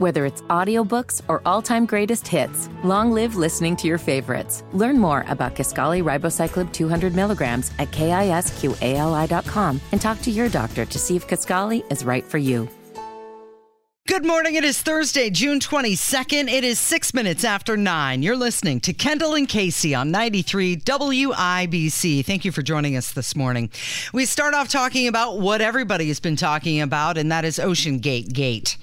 Whether it's audiobooks or all-time greatest hits, long live listening to your favorites. Learn more about Kisqali Ribociclib 200 milligrams at kisqali.com and talk to your doctor to see if Kisqali is right for you. Good morning. It is Thursday, June 22nd. It is six minutes after nine. You're listening to Kendall and Casey on 93 WIBC. Thank you for joining us this morning. We start off talking about what everybody has been talking about, and that is Ocean Gate Gate.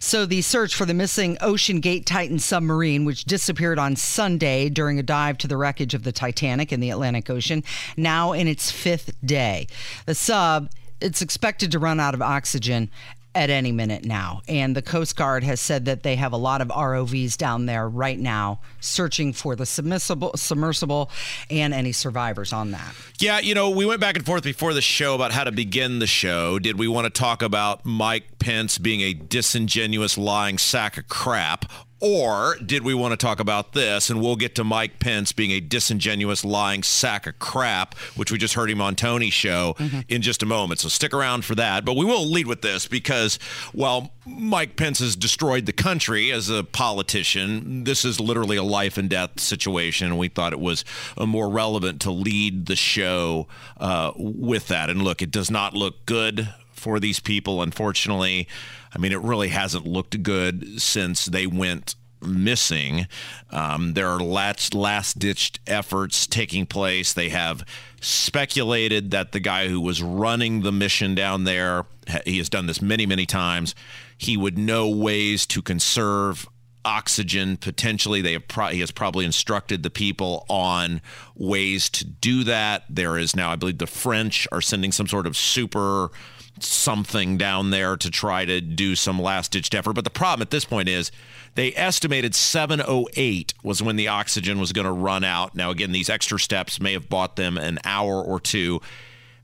So, the search for the missing Ocean Gate Titan submarine, which disappeared on Sunday during a dive to the wreckage of the Titanic in the Atlantic Ocean, now in its fifth day. The sub it's expected to run out of oxygen at any minute now. And the Coast Guard has said that they have a lot of ROVs down there right now searching for the submersible, submersible and any survivors on that. Yeah, you know, we went back and forth before the show about how to begin the show. Did we want to talk about Mike Pence being a disingenuous, lying sack of crap? Or did we want to talk about this? And we'll get to Mike Pence being a disingenuous, lying sack of crap, which we just heard him on Tony's show mm-hmm. in just a moment. So stick around for that. But we will lead with this because while Mike Pence has destroyed the country as a politician, this is literally a life and death situation. And we thought it was more relevant to lead the show uh, with that. And look, it does not look good for these people, unfortunately. I mean, it really hasn't looked good since they went missing. Um, there are last last ditched efforts taking place. They have speculated that the guy who was running the mission down there, he has done this many many times. He would know ways to conserve oxygen potentially they have pro- he has probably instructed the people on ways to do that there is now i believe the french are sending some sort of super something down there to try to do some last ditched effort. But the problem at this point is they estimated 708 was when the oxygen was going to run out. Now, again, these extra steps may have bought them an hour or two,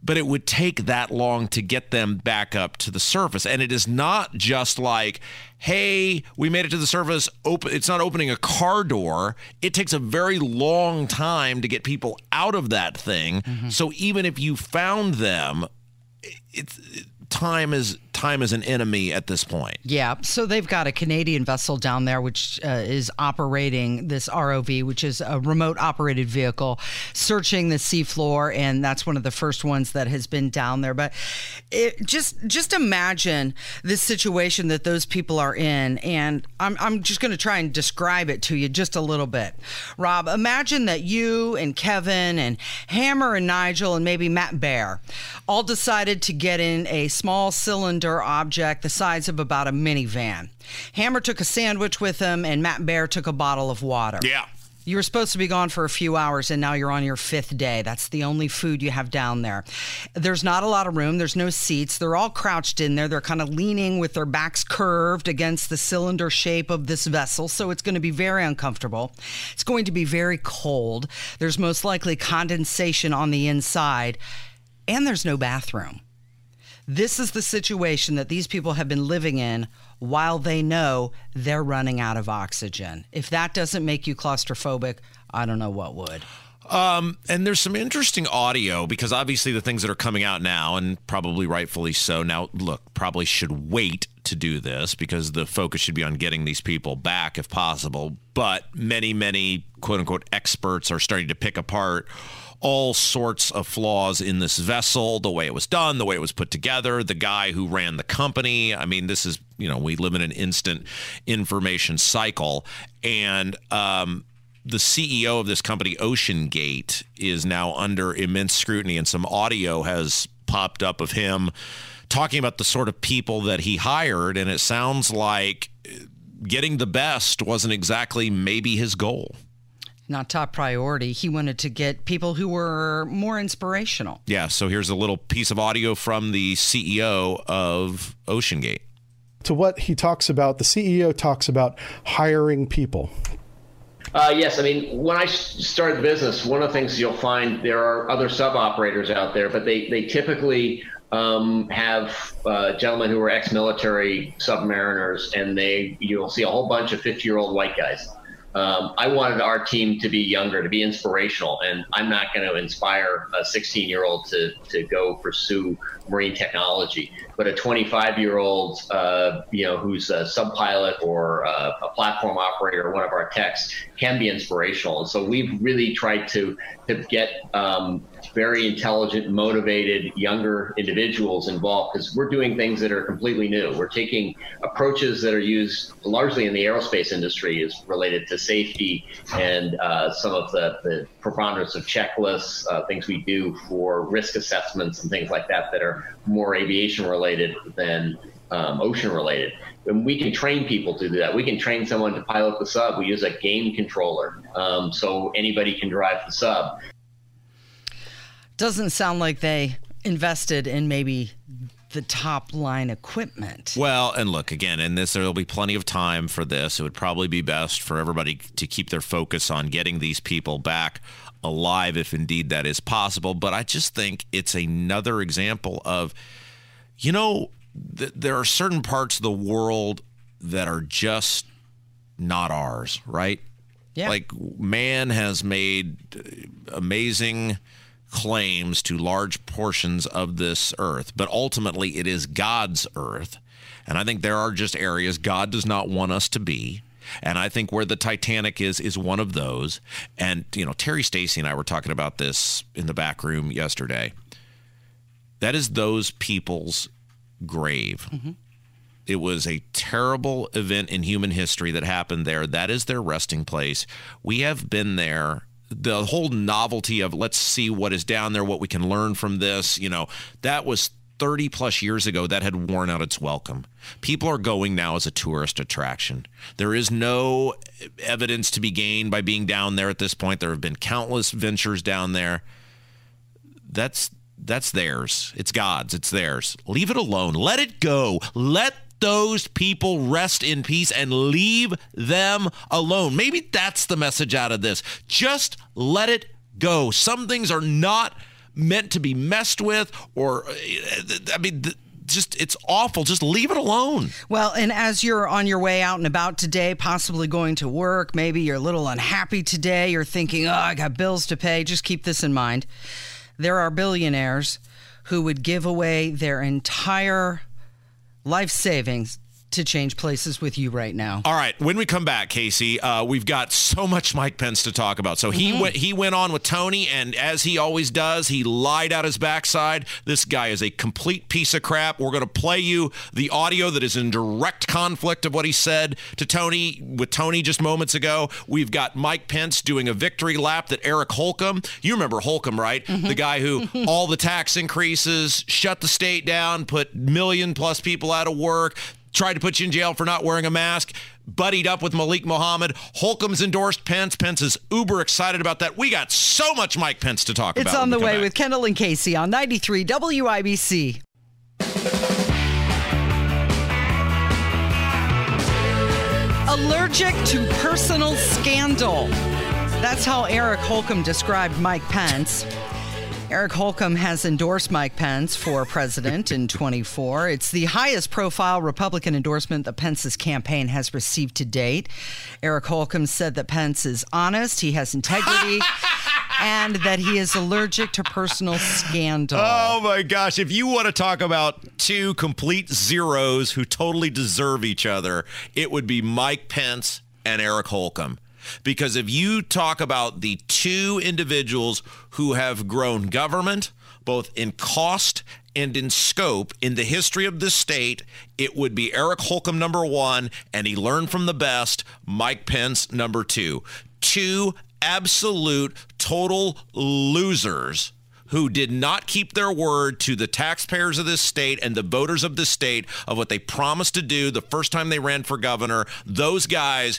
but it would take that long to get them back up to the surface. And it is not just like, hey, we made it to the surface. Open, it's not opening a car door. It takes a very long time to get people out of that thing. Mm-hmm. So even if you found them, it's time is time is an enemy at this point. Yeah. So they've got a Canadian vessel down there which uh, is operating this ROV, which is a remote operated vehicle, searching the seafloor, and that's one of the first ones that has been down there. But it, just just imagine this situation that those people are in, and I'm I'm just going to try and describe it to you just a little bit. Rob, imagine that you and Kevin and Hammer and Nigel and maybe Matt Bear all decided to get in a small cylinder object the size of about a minivan. Hammer took a sandwich with him, and Matt Bear took a bottle of water. Yeah. You were supposed to be gone for a few hours and now you're on your fifth day. That's the only food you have down there. There's not a lot of room. There's no seats. They're all crouched in there. They're kind of leaning with their backs curved against the cylinder shape of this vessel. So it's going to be very uncomfortable. It's going to be very cold. There's most likely condensation on the inside. And there's no bathroom. This is the situation that these people have been living in while they know they're running out of oxygen. If that doesn't make you claustrophobic, I don't know what would. Um, and there's some interesting audio because obviously the things that are coming out now, and probably rightfully so. Now, look, probably should wait to do this because the focus should be on getting these people back if possible. But many, many quote unquote experts are starting to pick apart all sorts of flaws in this vessel, the way it was done, the way it was put together, the guy who ran the company. I mean, this is, you know, we live in an instant information cycle. And, um, the CEO of this company, Ocean Gate, is now under immense scrutiny, and some audio has popped up of him talking about the sort of people that he hired. And it sounds like getting the best wasn't exactly maybe his goal not top priority. He wanted to get people who were more inspirational. Yeah, so here's a little piece of audio from the CEO of OceanGate. To what he talks about, the CEO talks about hiring people. Uh, yes, I mean, when I started the business, one of the things you'll find there are other sub operators out there, but they, they typically um, have uh, gentlemen who are ex military submariners, and they you'll see a whole bunch of 50 year old white guys um, I wanted our team to be younger, to be inspirational, and I'm not going to inspire a 16 year old to to go pursue marine technology, but a 25 year old, uh, you know, who's a sub pilot or a, a platform operator, one of our techs, can be inspirational. And so we've really tried to to get um, very intelligent, motivated, younger individuals involved because we're doing things that are completely new. We're taking approaches that are used largely in the aerospace industry is related to safety and uh, some of the, the preponderance of checklists, uh, things we do for risk assessments and things like that that are more aviation related than um, ocean related. And we can train people to do that. We can train someone to pilot the sub. We use a game controller, um, so anybody can drive the sub. Doesn't sound like they invested in maybe the top line equipment. Well, and look again, in this there'll be plenty of time for this. It would probably be best for everybody to keep their focus on getting these people back alive if indeed that is possible, but I just think it's another example of you know th- there are certain parts of the world that are just not ours, right? Yeah. Like man has made amazing claims to large portions of this earth, but ultimately it is God's earth. And I think there are just areas God does not want us to be. And I think where the Titanic is is one of those. And you know, Terry Stacy and I were talking about this in the back room yesterday. That is those people's grave. Mm-hmm. It was a terrible event in human history that happened there. That is their resting place. We have been there the whole novelty of let's see what is down there, what we can learn from this, you know, that was 30 plus years ago that had worn out its welcome. People are going now as a tourist attraction. There is no evidence to be gained by being down there at this point. There have been countless ventures down there. That's that's theirs. It's God's. It's theirs. Leave it alone. Let it go. Let those people rest in peace and leave them alone. Maybe that's the message out of this. Just let it go. Some things are not meant to be messed with, or, uh, I mean, just it's awful. Just leave it alone. Well, and as you're on your way out and about today, possibly going to work, maybe you're a little unhappy today, you're thinking, oh, I got bills to pay. Just keep this in mind. There are billionaires who would give away their entire life savings to change places with you right now. All right, when we come back, Casey, uh, we've got so much Mike Pence to talk about. So mm-hmm. he went he went on with Tony, and as he always does, he lied out his backside. This guy is a complete piece of crap. We're going to play you the audio that is in direct conflict of what he said to Tony with Tony just moments ago. We've got Mike Pence doing a victory lap that Eric Holcomb. You remember Holcomb, right? Mm-hmm. The guy who all the tax increases, shut the state down, put million plus people out of work tried to put you in jail for not wearing a mask, buddied up with Malik Mohammed. Holcomb's endorsed Pence. Pence is uber excited about that. We got so much Mike Pence to talk it's about. It's on the way back. with Kendall and Casey on 93 WIBC. Allergic to personal scandal. That's how Eric Holcomb described Mike Pence. Eric Holcomb has endorsed Mike Pence for president in 24. It's the highest profile Republican endorsement that Pence's campaign has received to date. Eric Holcomb said that Pence is honest, he has integrity. and that he is allergic to personal scandal. Oh my gosh. If you want to talk about two complete zeros who totally deserve each other, it would be Mike Pence and Eric Holcomb. Because if you talk about the two individuals who have grown government, both in cost and in scope in the history of this state, it would be Eric Holcomb number one, and he learned from the best, Mike Pence number two. Two absolute total losers who did not keep their word to the taxpayers of this state and the voters of this state of what they promised to do the first time they ran for governor. Those guys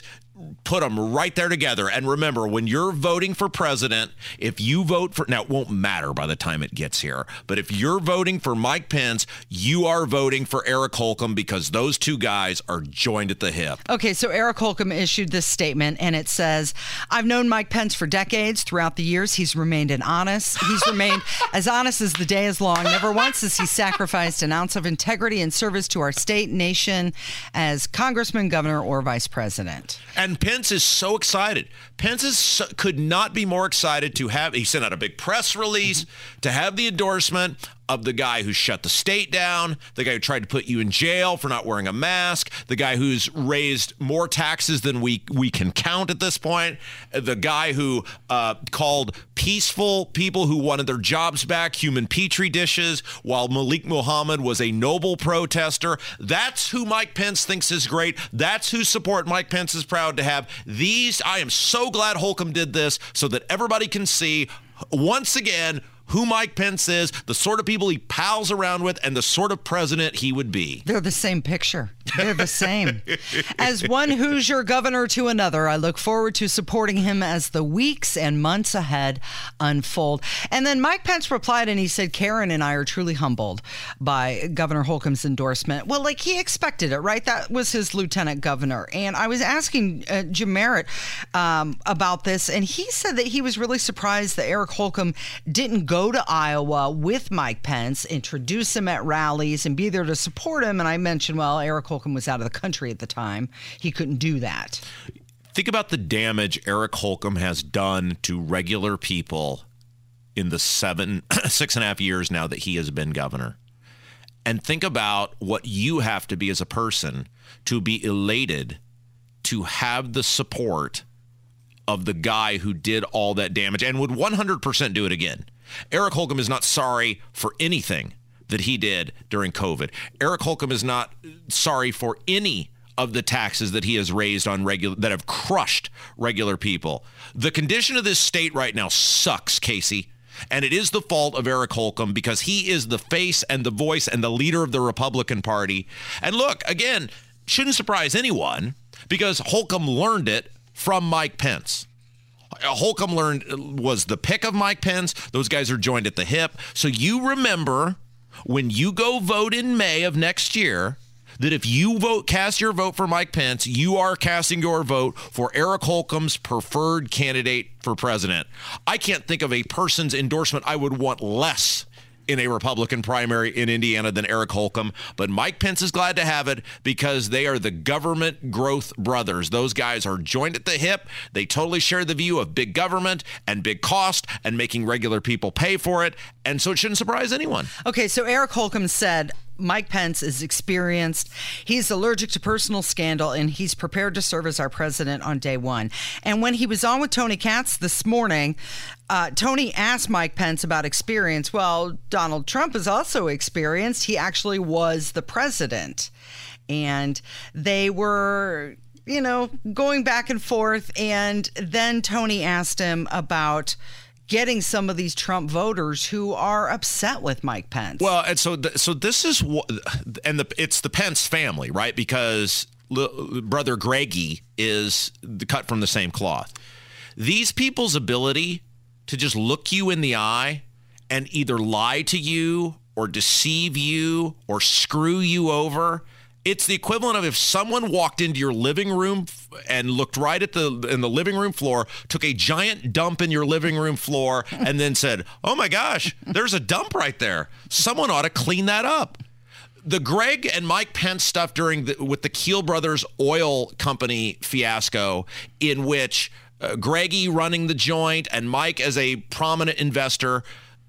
put them right there together. And remember, when you're voting for president, if you vote for now, it won't matter by the time it gets here, but if you're voting for Mike Pence, you are voting for Eric Holcomb because those two guys are joined at the hip. Okay, so Eric Holcomb issued this statement and it says, I've known Mike Pence for decades. Throughout the years, he's remained an honest. He's remained as honest as the day is long. Never once has he sacrificed an ounce of integrity and service to our state, nation as congressman, governor, or vice president. And And Pence is so excited. Pence is so, could not be more excited to have, he sent out a big press release to have the endorsement of the guy who shut the state down, the guy who tried to put you in jail for not wearing a mask, the guy who's raised more taxes than we we can count at this point, the guy who uh, called peaceful people who wanted their jobs back human petri dishes, while Malik Muhammad was a noble protester. That's who Mike Pence thinks is great. That's who support Mike Pence is proud to have. These, I am so glad Holcomb did this so that everybody can see once again who Mike Pence is, the sort of people he pals around with, and the sort of president he would be. They're the same picture. They're the same. as one Hoosier governor to another, I look forward to supporting him as the weeks and months ahead unfold. And then Mike Pence replied and he said, Karen and I are truly humbled by Governor Holcomb's endorsement. Well, like he expected it, right? That was his lieutenant governor. And I was asking uh, Jim Merritt um, about this, and he said that he was really surprised that Eric Holcomb didn't go to Iowa with Mike Pence, introduce him at rallies, and be there to support him. And I mentioned, well, Eric Holcomb was out of the country at the time. He couldn't do that. Think about the damage Eric Holcomb has done to regular people in the seven, six and a half years now that he has been governor. And think about what you have to be as a person to be elated to have the support of the guy who did all that damage and would 100% do it again. Eric Holcomb is not sorry for anything that he did during COVID. Eric Holcomb is not sorry for any of the taxes that he has raised on regular that have crushed regular people. The condition of this state right now sucks, Casey. And it is the fault of Eric Holcomb because he is the face and the voice and the leader of the Republican Party. And look, again, shouldn't surprise anyone because Holcomb learned it from Mike Pence. Holcomb learned uh, was the pick of Mike Pence. Those guys are joined at the hip. So you remember when you go vote in May of next year that if you vote cast your vote for Mike Pence, you are casting your vote for Eric Holcomb's preferred candidate for president. I can't think of a person's endorsement I would want less in a Republican primary in Indiana than Eric Holcomb. But Mike Pence is glad to have it because they are the government growth brothers. Those guys are joined at the hip. They totally share the view of big government and big cost and making regular people pay for it. And so it shouldn't surprise anyone. Okay, so Eric Holcomb said, Mike Pence is experienced. He's allergic to personal scandal and he's prepared to serve as our president on day one. And when he was on with Tony Katz this morning, uh, Tony asked Mike Pence about experience. Well, Donald Trump is also experienced. He actually was the president. And they were, you know, going back and forth. And then Tony asked him about getting some of these Trump voters who are upset with Mike Pence. Well, and so th- so this is what, and the it's the Pence family, right? Because l- brother Greggy is cut from the same cloth. These people's ability to just look you in the eye and either lie to you or deceive you or screw you over it's the equivalent of if someone walked into your living room and looked right at the in the living room floor, took a giant dump in your living room floor, and then said, "Oh my gosh, there's a dump right there. Someone ought to clean that up." The Greg and Mike Pence stuff during the, with the Kiel Brothers oil company fiasco, in which uh, Greggy running the joint and Mike as a prominent investor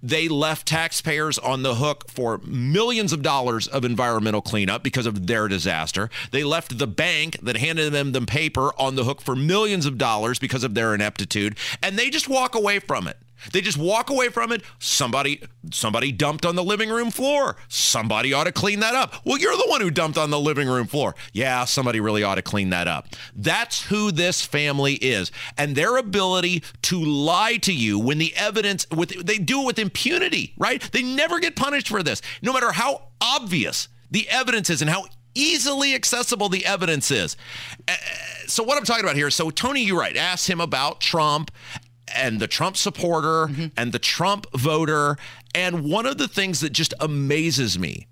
they left taxpayers on the hook for millions of dollars of environmental cleanup because of their disaster. They left the bank that handed them the paper on the hook for millions of dollars because of their ineptitude, and they just walk away from it. They just walk away from it. Somebody somebody dumped on the living room floor. Somebody ought to clean that up. Well, you're the one who dumped on the living room floor. Yeah, somebody really ought to clean that up. That's who this family is. And their ability to lie to you when the evidence with they do it with impunity, right? They never get punished for this. No matter how obvious the evidence is and how easily accessible the evidence is. Uh, so what I'm talking about here, so Tony, you're right, asked him about Trump and the Trump supporter mm-hmm. and the Trump voter. And one of the things that just amazes me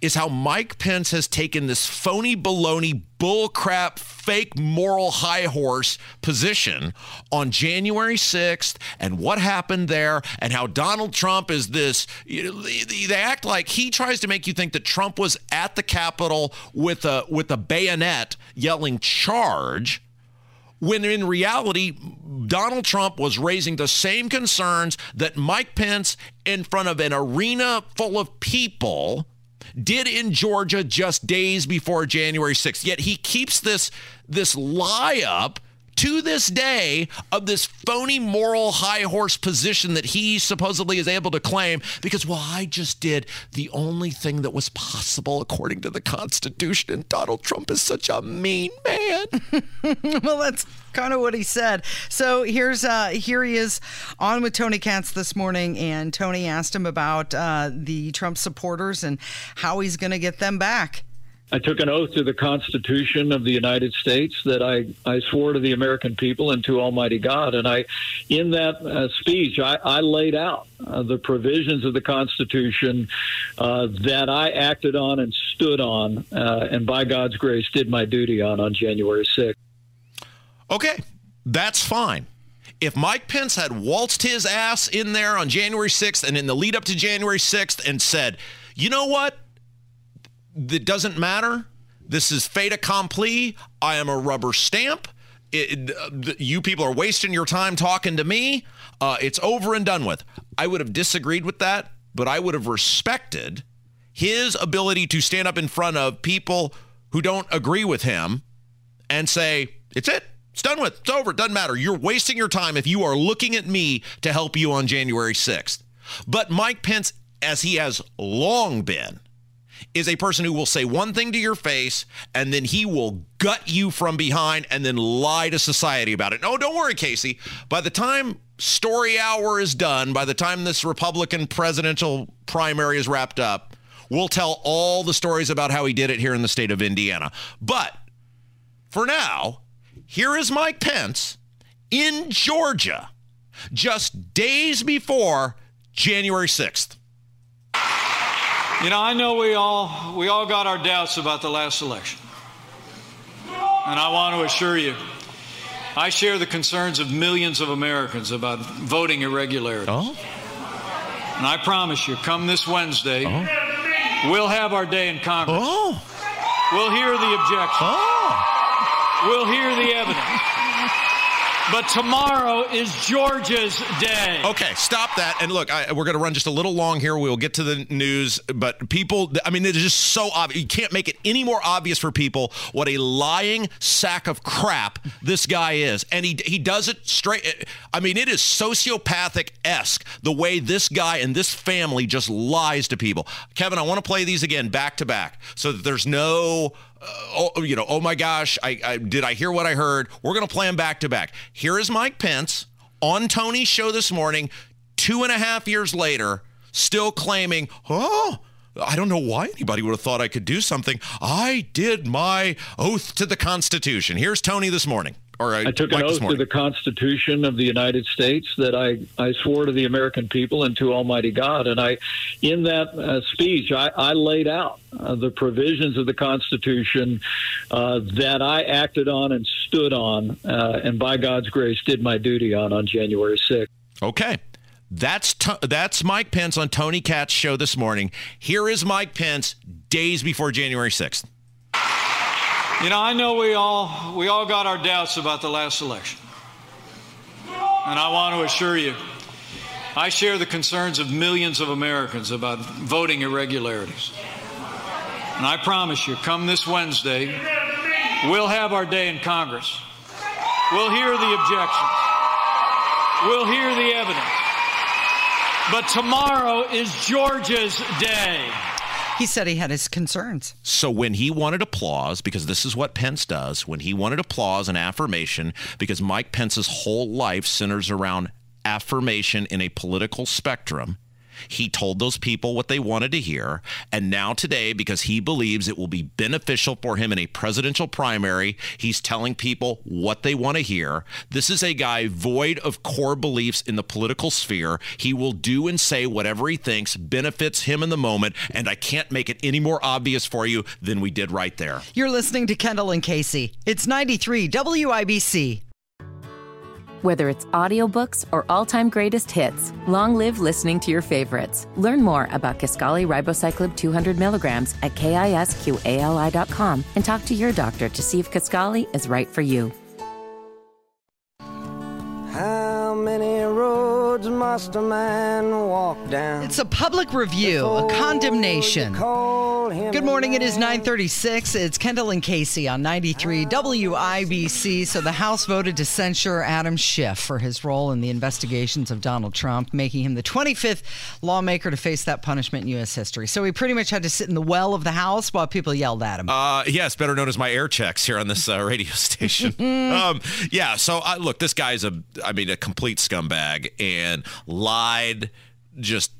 is how Mike Pence has taken this phony baloney bullcrap fake moral high horse position on January 6th and what happened there and how Donald Trump is this you know, they act like he tries to make you think that Trump was at the Capitol with a with a bayonet yelling charge when in reality, Donald Trump was raising the same concerns that Mike Pence, in front of an arena full of people, did in Georgia just days before January 6th. Yet he keeps this this lie up to this day of this phony moral high horse position that he supposedly is able to claim because, well, I just did the only thing that was possible according to the Constitution, and Donald Trump is such a mean man. well, that's kind of what he said. So here's uh, here he is on with Tony Katz this morning, and Tony asked him about uh, the Trump supporters and how he's going to get them back. I took an oath to the Constitution of the United States that I, I swore to the American people and to Almighty God. And I, in that uh, speech, I, I, laid out uh, the provisions of the Constitution uh, that I acted on and stood on, uh, and by God's grace, did my duty on on January 6th. Okay, that's fine. If Mike Pence had waltzed his ass in there on January 6th and in the lead up to January 6th and said, you know what? That doesn't matter. This is fait accompli. I am a rubber stamp. It, you people are wasting your time talking to me. Uh, it's over and done with. I would have disagreed with that, but I would have respected his ability to stand up in front of people who don't agree with him and say, it's it. It's done with. It's over. It doesn't matter. You're wasting your time if you are looking at me to help you on January 6th. But Mike Pence, as he has long been, is a person who will say one thing to your face and then he will gut you from behind and then lie to society about it. No, don't worry, Casey. By the time story hour is done, by the time this Republican presidential primary is wrapped up, we'll tell all the stories about how he did it here in the state of Indiana. But for now, here is Mike Pence in Georgia just days before January 6th. You know, I know we all we all got our doubts about the last election. And I want to assure you, I share the concerns of millions of Americans about voting irregularities. Oh. And I promise you, come this Wednesday, oh. we'll have our day in Congress. Oh. We'll hear the objections. Oh. We'll hear the evidence. But tomorrow is Georgia's day. Okay, stop that. And look, I, we're going to run just a little long here. We'll get to the news. But people, I mean, it is just so obvious. You can't make it any more obvious for people what a lying sack of crap this guy is. And he, he does it straight. I mean, it is sociopathic esque the way this guy and this family just lies to people. Kevin, I want to play these again back to back so that there's no Uh, oh, you know, oh my gosh, I, I did I hear what I heard? We're going to play them back to back. Here is Mike Pence on Tony's show this morning, two and a half years later, still claiming, oh, I don't know why anybody would have thought I could do something. I did my oath to the Constitution. Here's Tony this morning. Or I, I took an oath to the Constitution of the United States that I, I swore to the American people and to Almighty God. And I, in that uh, speech, I, I laid out uh, the provisions of the Constitution uh, that I acted on and stood on, uh, and by God's grace, did my duty on on January 6th. Okay. That's that's Mike Pence on Tony Katz show this morning. Here is Mike Pence days before January 6th. You know, I know we all we all got our doubts about the last election. And I want to assure you, I share the concerns of millions of Americans about voting irregularities. And I promise you, come this Wednesday, we'll have our day in Congress. We'll hear the objections. We'll hear the evidence. But tomorrow is Georgia's day. He said he had his concerns. So when he wanted applause, because this is what Pence does, when he wanted applause and affirmation, because Mike Pence's whole life centers around affirmation in a political spectrum, he told those people what they wanted to hear. And now, today, because he believes it will be beneficial for him in a presidential primary, he's telling people what they want to hear. This is a guy void of core beliefs in the political sphere. He will do and say whatever he thinks benefits him in the moment. And I can't make it any more obvious for you than we did right there. You're listening to Kendall and Casey. It's 93 WIBC. Whether it's audiobooks or all-time greatest hits, long live listening to your favorites. Learn more about Kisqali Ribociclib 200 milligrams at kisqali.com and talk to your doctor to see if Kisqali is right for you. How many roads must a man walk down? It's a public review, a condemnation. Good morning. It is 936. It's Kendall and Casey on 93 WIBC. So the House voted to censure Adam Schiff for his role in the investigations of Donald Trump, making him the 25th lawmaker to face that punishment in U.S. history. So he pretty much had to sit in the well of the House while people yelled at him. Uh, yes, better known as my air checks here on this uh, radio station. um, yeah. So uh, look, this guy's a, I mean, a complete scumbag and lied just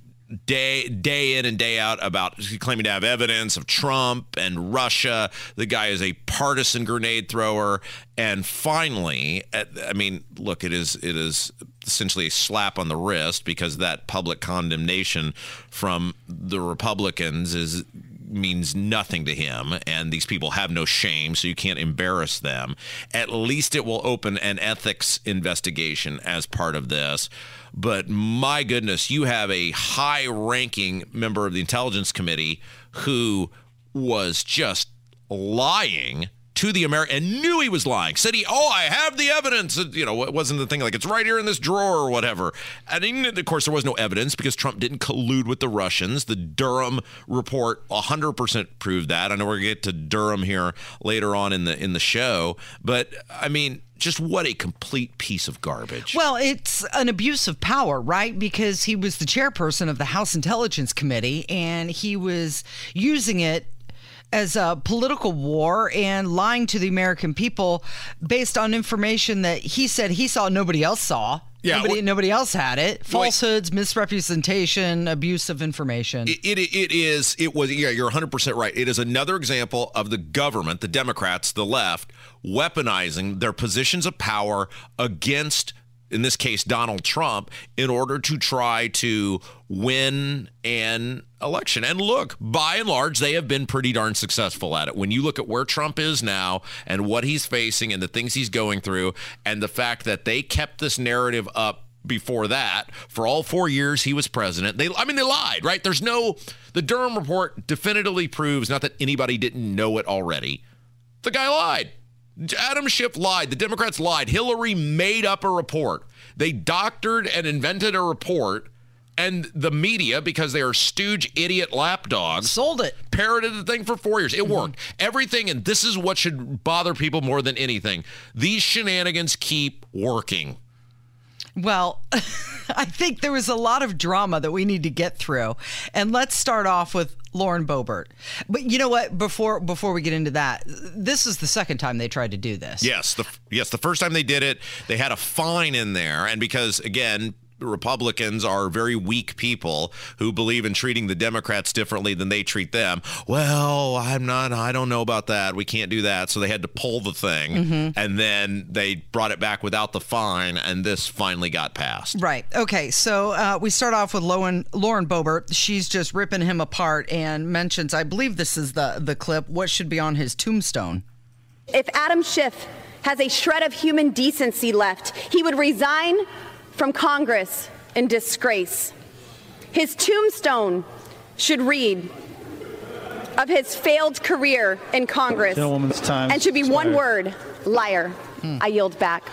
day day in and day out about claiming to have evidence of Trump and Russia. The guy is a partisan grenade thrower, and finally, uh, I mean, look, it is it is essentially a slap on the wrist because that public condemnation from the Republicans is means nothing to him and these people have no shame so you can't embarrass them. At least it will open an ethics investigation as part of this. But my goodness, you have a high ranking member of the Intelligence Committee who was just lying to the American and knew he was lying. Said he, oh, I have the evidence. You know, it wasn't the thing like it's right here in this drawer or whatever. And of course, there was no evidence because Trump didn't collude with the Russians. The Durham report 100% proved that. I know we're to get to Durham here later on in the in the show, but I mean, just what a complete piece of garbage. Well, it's an abuse of power, right? Because he was the chairperson of the House Intelligence Committee and he was using it as a political war and lying to the American people based on information that he said he saw nobody else saw. Yeah, nobody, nobody else had it. Falsehoods, wait, misrepresentation, abuse of information. It, it, it is. It was. Yeah, you're 100 percent right. It is another example of the government, the Democrats, the left, weaponizing their positions of power against in this case, Donald Trump, in order to try to win an election. And look, by and large, they have been pretty darn successful at it. When you look at where Trump is now and what he's facing and the things he's going through, and the fact that they kept this narrative up before that for all four years he was president they i mean they lied right there's no the durham report definitively proves not that anybody didn't know it already the guy lied Adam Schiff lied. The Democrats lied. Hillary made up a report. They doctored and invented a report, and the media, because they are stooge idiot lapdogs, sold it. Parroted the thing for four years. It mm-hmm. worked. Everything, and this is what should bother people more than anything. These shenanigans keep working. Well, I think there was a lot of drama that we need to get through. And let's start off with Lauren Boebert. But you know what? Before before we get into that, this is the second time they tried to do this. Yes, the yes, the first time they did it, they had a fine in there and because again, Republicans are very weak people who believe in treating the Democrats differently than they treat them. Well, I'm not, I don't know about that. We can't do that. So they had to pull the thing. Mm-hmm. And then they brought it back without the fine. And this finally got passed. Right. Okay. So uh, we start off with Lauren, Lauren Boebert. She's just ripping him apart and mentions, I believe this is the, the clip, what should be on his tombstone. If Adam Schiff has a shred of human decency left, he would resign from Congress in disgrace. His tombstone should read of his failed career in Congress and should be one word liar. Hmm. I yield back.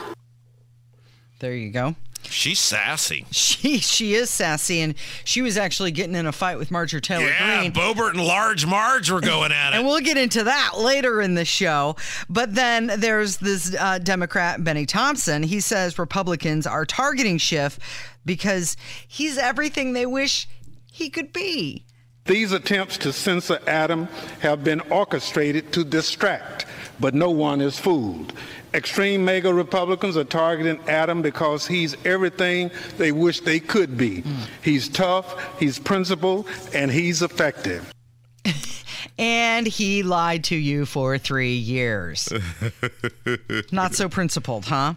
There you go. She's sassy. She she is sassy, and she was actually getting in a fight with Marjorie Taylor yeah, Greene. Boebert and Large Marge were going at it, and we'll get into that later in the show. But then there's this uh, Democrat Bennie Thompson. He says Republicans are targeting Schiff because he's everything they wish he could be. These attempts to censor Adam have been orchestrated to distract, but no one is fooled. Extreme mega Republicans are targeting Adam because he's everything they wish they could be. Mm. He's tough, he's principled, and he's effective. and he lied to you for three years. Not so principled, huh?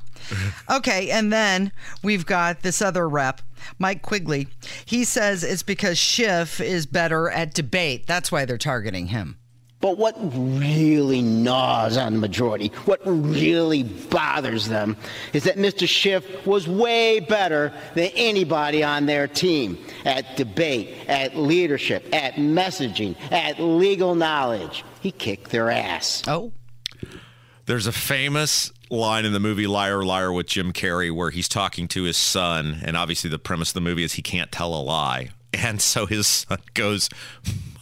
Okay, and then we've got this other rep, Mike Quigley. He says it's because Schiff is better at debate. That's why they're targeting him. But what really gnaws on the majority, what really bothers them, is that Mr. Schiff was way better than anybody on their team at debate, at leadership, at messaging, at legal knowledge. He kicked their ass. Oh. There's a famous line in the movie Liar Liar with Jim Carrey where he's talking to his son and obviously the premise of the movie is he can't tell a lie. And so his son goes,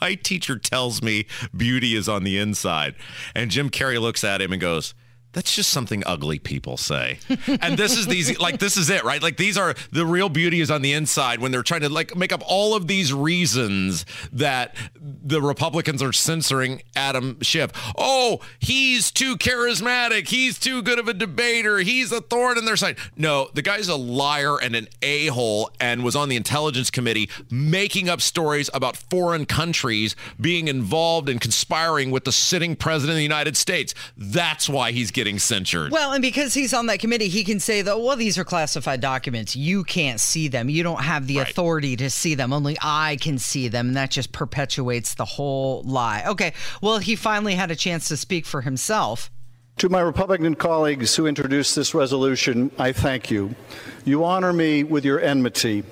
"My teacher tells me beauty is on the inside." And Jim Carrey looks at him and goes, that's just something ugly people say. and this is these like this is it, right? Like these are the real beauty is on the inside when they're trying to like make up all of these reasons that the Republicans are censoring Adam Schiff. Oh, he's too charismatic. He's too good of a debater. He's a thorn in their side. No, the guy's a liar and an a-hole and was on the intelligence committee making up stories about foreign countries being involved and conspiring with the sitting president of the United States. That's why he's getting censured. Well, and because he's on that committee, he can say that, well, these are classified documents. You can't see them. You don't have the Right. authority to see them. Only I can see them. And that just perpetuates the whole lie. Okay. Well, he finally had a chance to speak for himself. To my Republican colleagues who introduced this resolution, I thank you. You honor me with your enmity.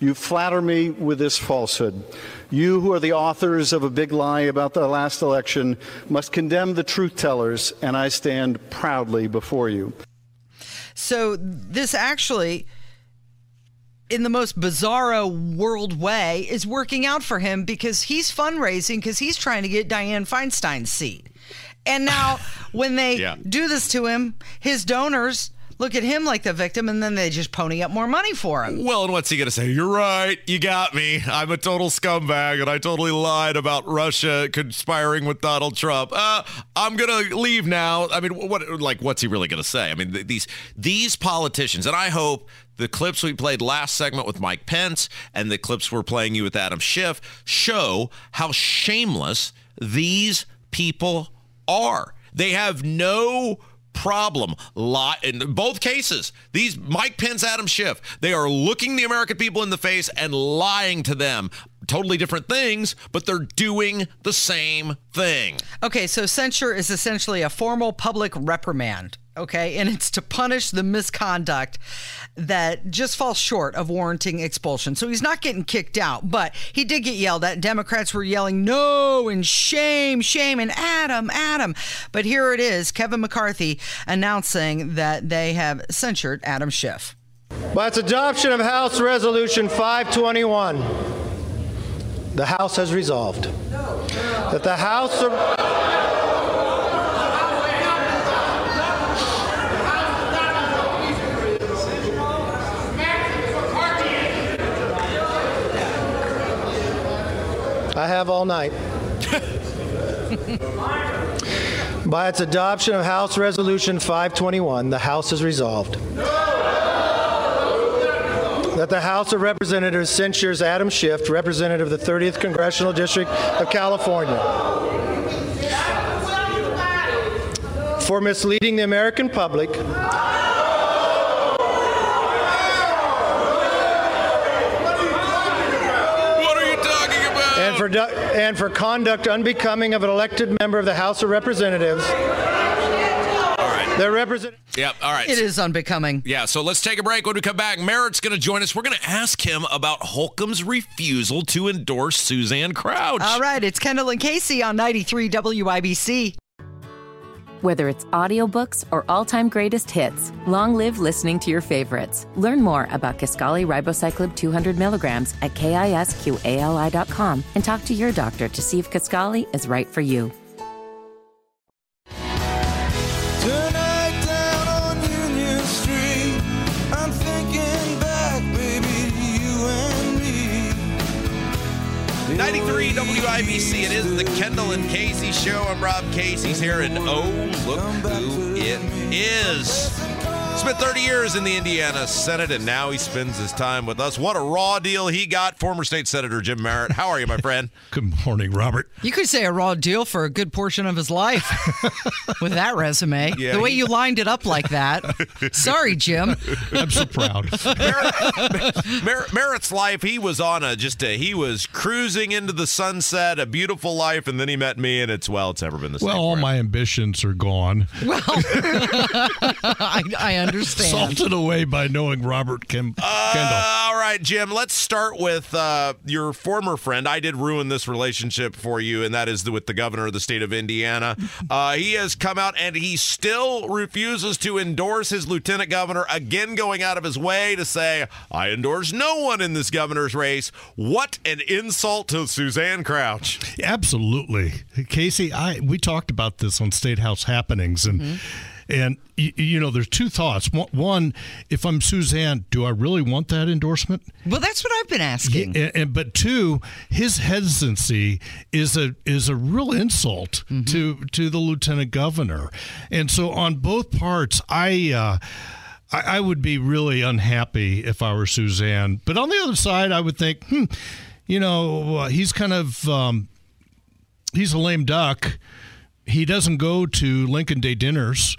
You flatter me with this falsehood. You, who are the authors of a big lie about the last election, must condemn the truth tellers, and I stand proudly before you. So this actually, in the most bizarro world way, is working out for him because he's fundraising because he's trying to get Dianne Feinstein's seat. And now, when they Yeah. do this to him, his donors look at him like the victim, and then they just pony up more money for him. Well, and what's he going to say? You're right. You got me. I'm a total scumbag, and I totally lied about Russia conspiring with Donald Trump. Uh, I'm going to leave now. I mean, what? Like, what's he really going to say? I mean, th- these these politicians, and I hope the clips we played last segment with Mike Pence and the clips we're playing you with Adam Schiff show how shameless these people are. They have no problem lie in both cases. These mike pence adam schiff they are looking the american people in the face and lying to them totally different things but they're doing the same thing Okay, so censure is essentially a formal public reprimand. Okay, and it's to punish the misconduct that just falls short of warranting expulsion. So he's not getting kicked out, but he did get yelled at. Democrats were yelling no and shame, shame, and Adam, Adam. But here it is Kevin McCarthy announcing that they have censured Adam Schiff. By its adoption of House Resolution 521, the House has resolved that the House of I have all night. By its adoption of House Resolution 521, the House has resolved that the House of Representatives censures Adam Schiff, representative of the 30th Congressional District of California, for misleading the American public. what are you talking about And for, and for conduct unbecoming of an elected member of the House of Representatives. Their represent- yep all right It is unbecoming. yeah, so let's take a break. When we come back, Merritt's going to join us. We're going to ask him about Holcomb's refusal to endorse Suzanne Crouch. All right, it's Kendall and Casey on 93 WIBC. Whether it's audiobooks or all-time greatest hits, long live listening to your favorites. Learn more about Kisqali Ribociclib 200 milligrams at kisqali.com and talk to your doctor to see if Kisqali is right for you. WIBC. It is the Kendall and Casey show. I'm Rob Casey's here, and oh, look who it is. Spent 30 years in the Indiana Senate, and now he spends his time with us. What a raw deal he got. Former State Senator Jim Merritt. How are you, my friend? Good morning, Robert. You could say a raw deal for a good portion of his life with that resume. Yeah, the way he- you lined it up like that. Sorry, Jim. I'm so proud. Mer- Merritt's life, he was on a just a, he was cruising into the sunset, a beautiful life, and then he met me, and it's, well, it's ever been the same. Well, all my ambitions are gone. Well, I, I understand. Salted away by knowing Robert Kim- Kendall. Uh, all right. Jim, let's start with uh, your former friend. I did ruin this relationship for you, and that is the, with the governor of the state of Indiana. Uh, he has come out and he still refuses to endorse his lieutenant governor, again, going out of his way to say, I endorse no one in this governor's race. What an insult to Suzanne Crouch. Absolutely, Casey. I we talked about this on State House happenings, and and you, you know, there's two thoughts. One- if I'm Suzanne, do I really want that endorsement? Well, that's what I've been asking. Yeah, and, and- but two, his hesitancy is a is a real insult to to the lieutenant governor, and so on both parts, I. Uh, I I would be really unhappy if I were Suzanne. But on the other side, I would think, hmm, you know, uh, he's kind of um, he's a lame duck. He doesn't go to Lincoln Day dinners.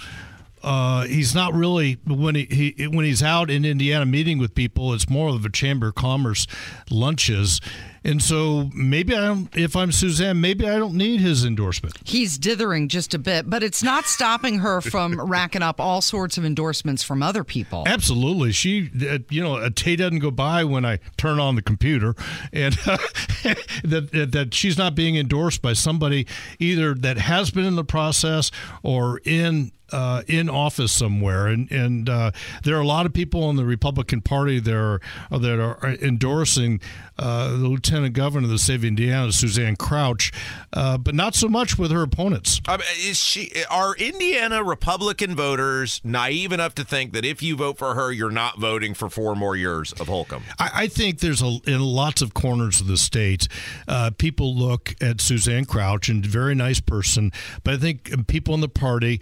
Uh, he's not really when he, he when he's out in Indiana meeting with people. It's more of a chamber of commerce lunches, and so maybe I don't. If I'm Suzanne, maybe I don't need his endorsement. He's dithering just a bit, but it's not stopping her from racking up all sorts of endorsements from other people. Absolutely, she uh, you know a day doesn't go by when I turn on the computer, and that, that that she's not being endorsed by somebody either that has been in the process or in. Uh, in office somewhere, and and uh, there are a lot of people in the Republican Party that are that are endorsing uh, the Lieutenant Governor of the state of Indiana, Suzanne Crouch, uh, but not so much with her opponents. I mean, is she? Are Indiana Republican voters naive enough to think that if you vote for her, you're not voting for four more years of Holcomb? I, I think there's a in lots of corners of the state, uh, people look at Suzanne Crouch and very nice person, but I think people in the party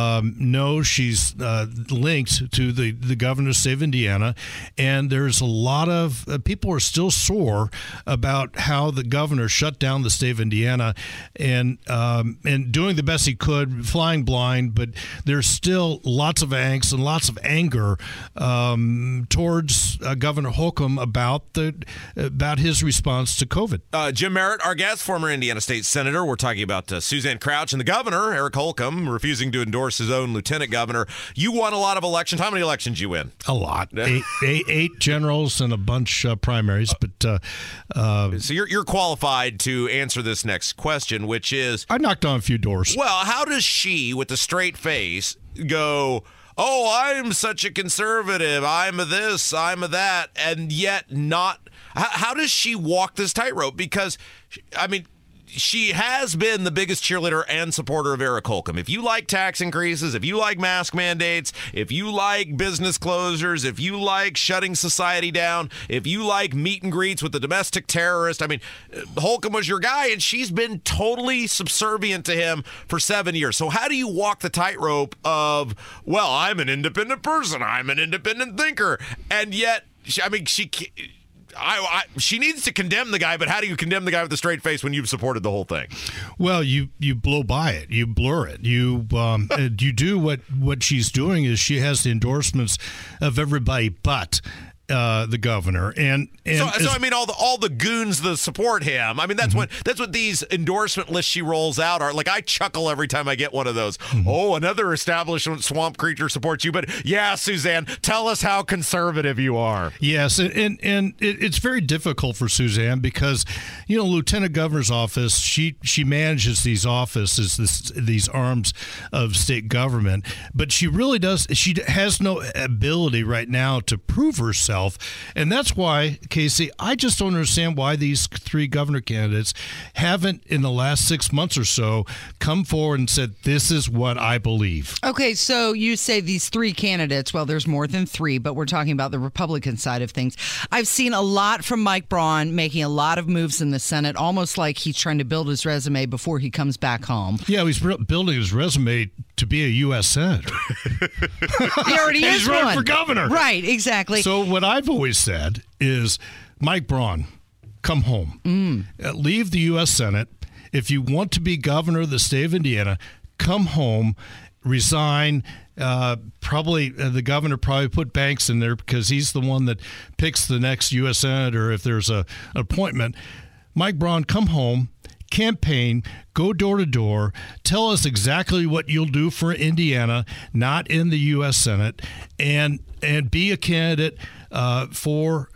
um, know she's uh, linked to the the governor of state Indiana, and there's a lot of uh, people are still sore about how the governor shut down the state of Indiana, and um, and doing the best he could, flying blind, but there's still lots of angst and lots of anger um, towards uh, Governor Holcomb about the about his response to COVID. Uh, Jim Merritt, our guest, former Indiana State Senator. We're talking about uh, Suzanne Crouch and the governor, Eric Holcomb, refusing to endorse his own lieutenant governor. You won a lot of elections. How many elections you win? A lot, eight, eight, eight generals and a bunch uh, primaries, but uh, uh, So you're you're qualified to answer this next question, which is I knocked on a few doors. Well, how does she, with a straight face, go? Oh, I'm such a conservative. I'm a this. I'm a that, and yet not. How, how does she walk this tightrope? Because, I mean. She has been the biggest cheerleader and supporter of Eric Holcomb. If you like tax increases, if you like mask mandates, if you like business closures, if you like shutting society down, if you like meet and greets with the domestic terrorist, I mean, uh, Holcomb was your guy, and she's been totally subservient to him for seven years. So, how do you walk the tightrope of, well, I'm an independent person, I'm an independent thinker, and yet, I mean, she. I, I, she needs to condemn the guy, but how do you condemn the guy with a straight face when you've supported the whole thing? Well, you you blow by it, you blur it, you um, uh, you do what what she's doing is she has the endorsements of everybody but uh, the governor, and and so, as- so I mean, all the all the goons that support him. I mean, that's Mm-hmm. what that's what these endorsement lists she rolls out are. Like, I chuckle every time I get one of those. Mm-hmm. Oh, another establishment swamp creature supports you, but yeah, Suzanne, tell us how conservative you are. Yes, and and, and it, it's very difficult for Suzanne because, you know, Lieutenant Governor's office. She she manages these offices, this, these arms of state government, but she really does. She has no ability right now to prove herself, and that's why Casey. I just don't understand why these three governor candidates haven't, in the last six months or so, come forward and said, "This is what I believe." Okay, so you say these three candidates. Well, there's more than three, but we're talking about the Republican side of things. I've seen a lot from Mike Braun making a lot of moves in the Senate, almost like he's trying to build his resume before he comes back home. Yeah, he's building his resume to be a U.S. senator. He already is running one. for governor. Right, exactly. So what I've always said is, Mike Braun, come home. Mm. Uh, leave the U.S. Senate. If you want to be governor of the state of Indiana, come home, resign. Uh, probably uh, the governor probably put Banks in there because he's the one that picks the next U.S. senator if there's a an appointment. Mike Braun, come home, campaign, go door to door, tell us exactly what you'll do for Indiana, not in the U.S. Senate, and and be a candidate uh, for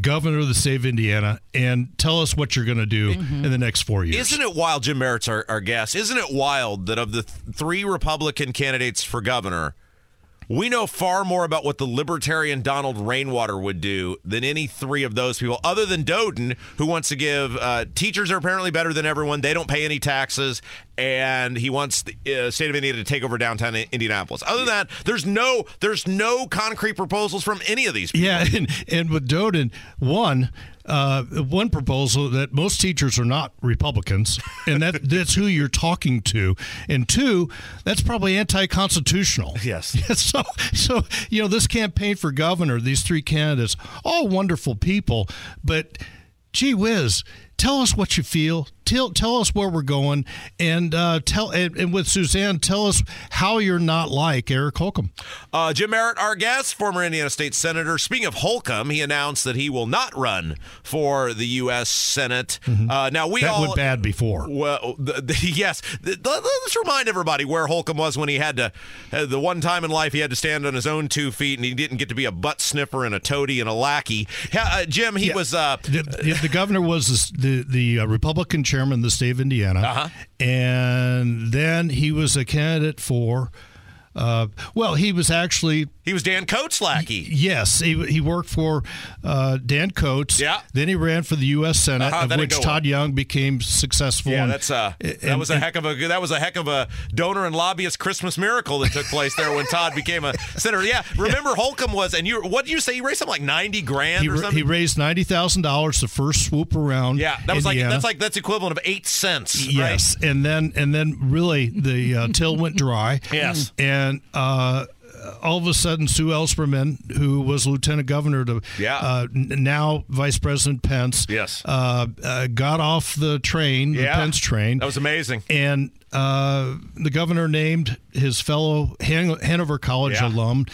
governor of the state of Indiana and tell us what you're going to do Mm-hmm. in the next four years. Isn't it wild? Jim Merritt's our, our guest. Isn't it wild that of the th- three Republican candidates for governor, we know far more about what the libertarian Donald Rainwater would do than any three of those people, other than Doden, who wants to give uh, teachers are apparently better than everyone. They don't pay any taxes, and he wants the uh, state of Indiana to take over downtown Indianapolis. Other than that, there's no there's no concrete proposals from any of these. people. Yeah, and, and with Doden, one uh, one proposal that most teachers are not Republicans, and that that's who you're talking to, and two, that's probably anti-constitutional. Yes. so so you know this campaign for governor, these three candidates, all wonderful people, but gee whiz. Tell us what you feel. Tell, tell us where we're going, and uh, tell and, and with Suzanne, tell us how you're not like Eric Holcomb. Uh, Jim Merritt, our guest, former Indiana State Senator. Speaking of Holcomb, he announced that he will not run for the U.S. Senate. Uh, now we Mm-hmm. that all went bad before. Well, the, the, yes. The, let's remind everybody where Holcomb was when he had to. Uh, the one time in life he had to stand on his own two feet, and he didn't get to be a butt sniffer and a toady and a lackey. Uh, Jim, he was. Uh, the, the, the governor was the the, uh, Republican chairman of the state of Indiana, Uh-huh. and then he was a candidate for. Uh, well, he was actually he was Dan Coats' lackey. Yes, he, he worked for uh, Dan Coats. Yeah. Then he ran for the U.S. Senate, Uh-huh, of which Todd Young became successful. Yeah, and- that's uh, that was a and- heck of a that was a heck of a donor and lobbyist Christmas miracle that took place there when Todd became a senator. Yeah, remember Holcomb was, and you what did you say? He raised something like ninety grand He, or something. he raised ninety thousand dollars the first swoop around. yeah, that was Indiana. like that's like that's equivalent of eight cents. right? Yes, and then and then really the uh, till went dry. Yes. and uh, all of a sudden Sue Ellspermann, who was lieutenant governor to Yeah. uh, now Vice President Pence, Yes. uh, uh, got off the train, the Pence train. That was amazing. And uh, the governor named his fellow Han- Hanover College Yeah. alum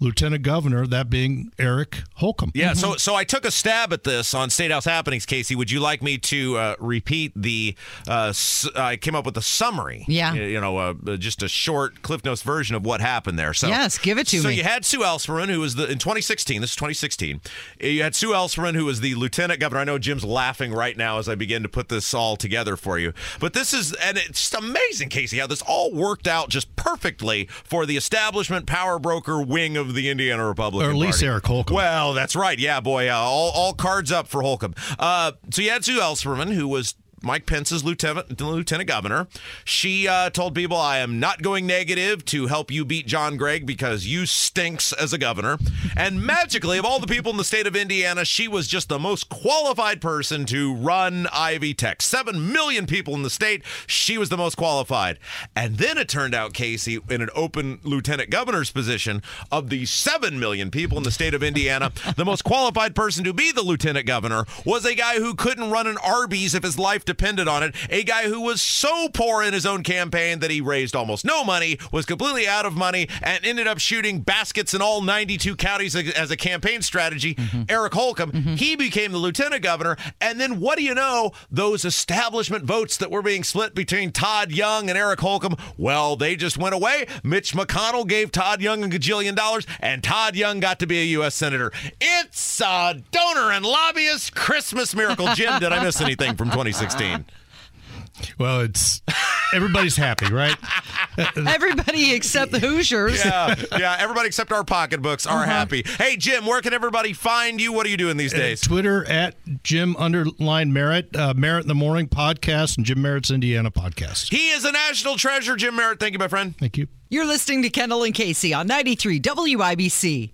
lieutenant governor, that being Eric Holcomb. Yeah, so so I took a stab at this on State House Happenings, Casey. Would you like me to uh, repeat the? Uh, s- I came up with a summary. Yeah. you, you know, uh, just a short Cliff Notes version of what happened there. So Yes, give it to so me. So you had Sue Ellspermann, who was the in 2016. This is 2016. You had Sue Ellspermann, who was the lieutenant governor. I know Jim's laughing right now as I begin to put this all together for you. But this is and it's just amazing, Casey, how this all worked out just perfectly for the establishment power broker wing of the Indiana Republican Or at least Party. Eric Holcomb. Well, that's right. Yeah, boy. Uh, all, all cards up for Holcomb. Uh, so you had Sue Ellspermann, who was Mike Pence's lieutenant, lieutenant governor. She uh, told people, I am not going negative to help you beat John Gregg because you stinks as a governor. And magically, of all the people in the state of Indiana, she was just the most qualified person to run Ivy Tech. Seven million people in the state. She was the most qualified. And then it turned out, Casey, in an open lieutenant governor's position, of the seven million people in the state of Indiana, the most qualified person to be the lieutenant governor was a guy who couldn't run an Arby's if his life depended on it. A guy who was so poor in his own campaign that he raised almost no money, was completely out of money, and ended up shooting baskets in all 92 counties as a campaign strategy. Mm-hmm. Eric Holcomb, mm-hmm. he became the lieutenant governor. And then what do you know? Those establishment votes that were being split between Todd Young and Eric Holcomb, well, they just went away. Mitch McConnell gave Todd Young a gajillion dollars, and Todd Young got to be a U.S. Senator. It's a donor and lobbyist Christmas miracle. Jim, did I miss anything from 2016? Well, it's everybody's happy, right? Everybody except the Hoosiers. yeah, yeah. Everybody except our pocketbooks are happy. Hey, Jim, where can everybody find you? What are you doing these days? Twitter at Jim underline Merritt, uh, Merritt in the Morning podcast, and Jim Merritt's Indiana podcast. He is a national treasure, Jim Merritt. Thank you, my friend. Thank you. You're listening to Kendall and Casey on 93 WIBC.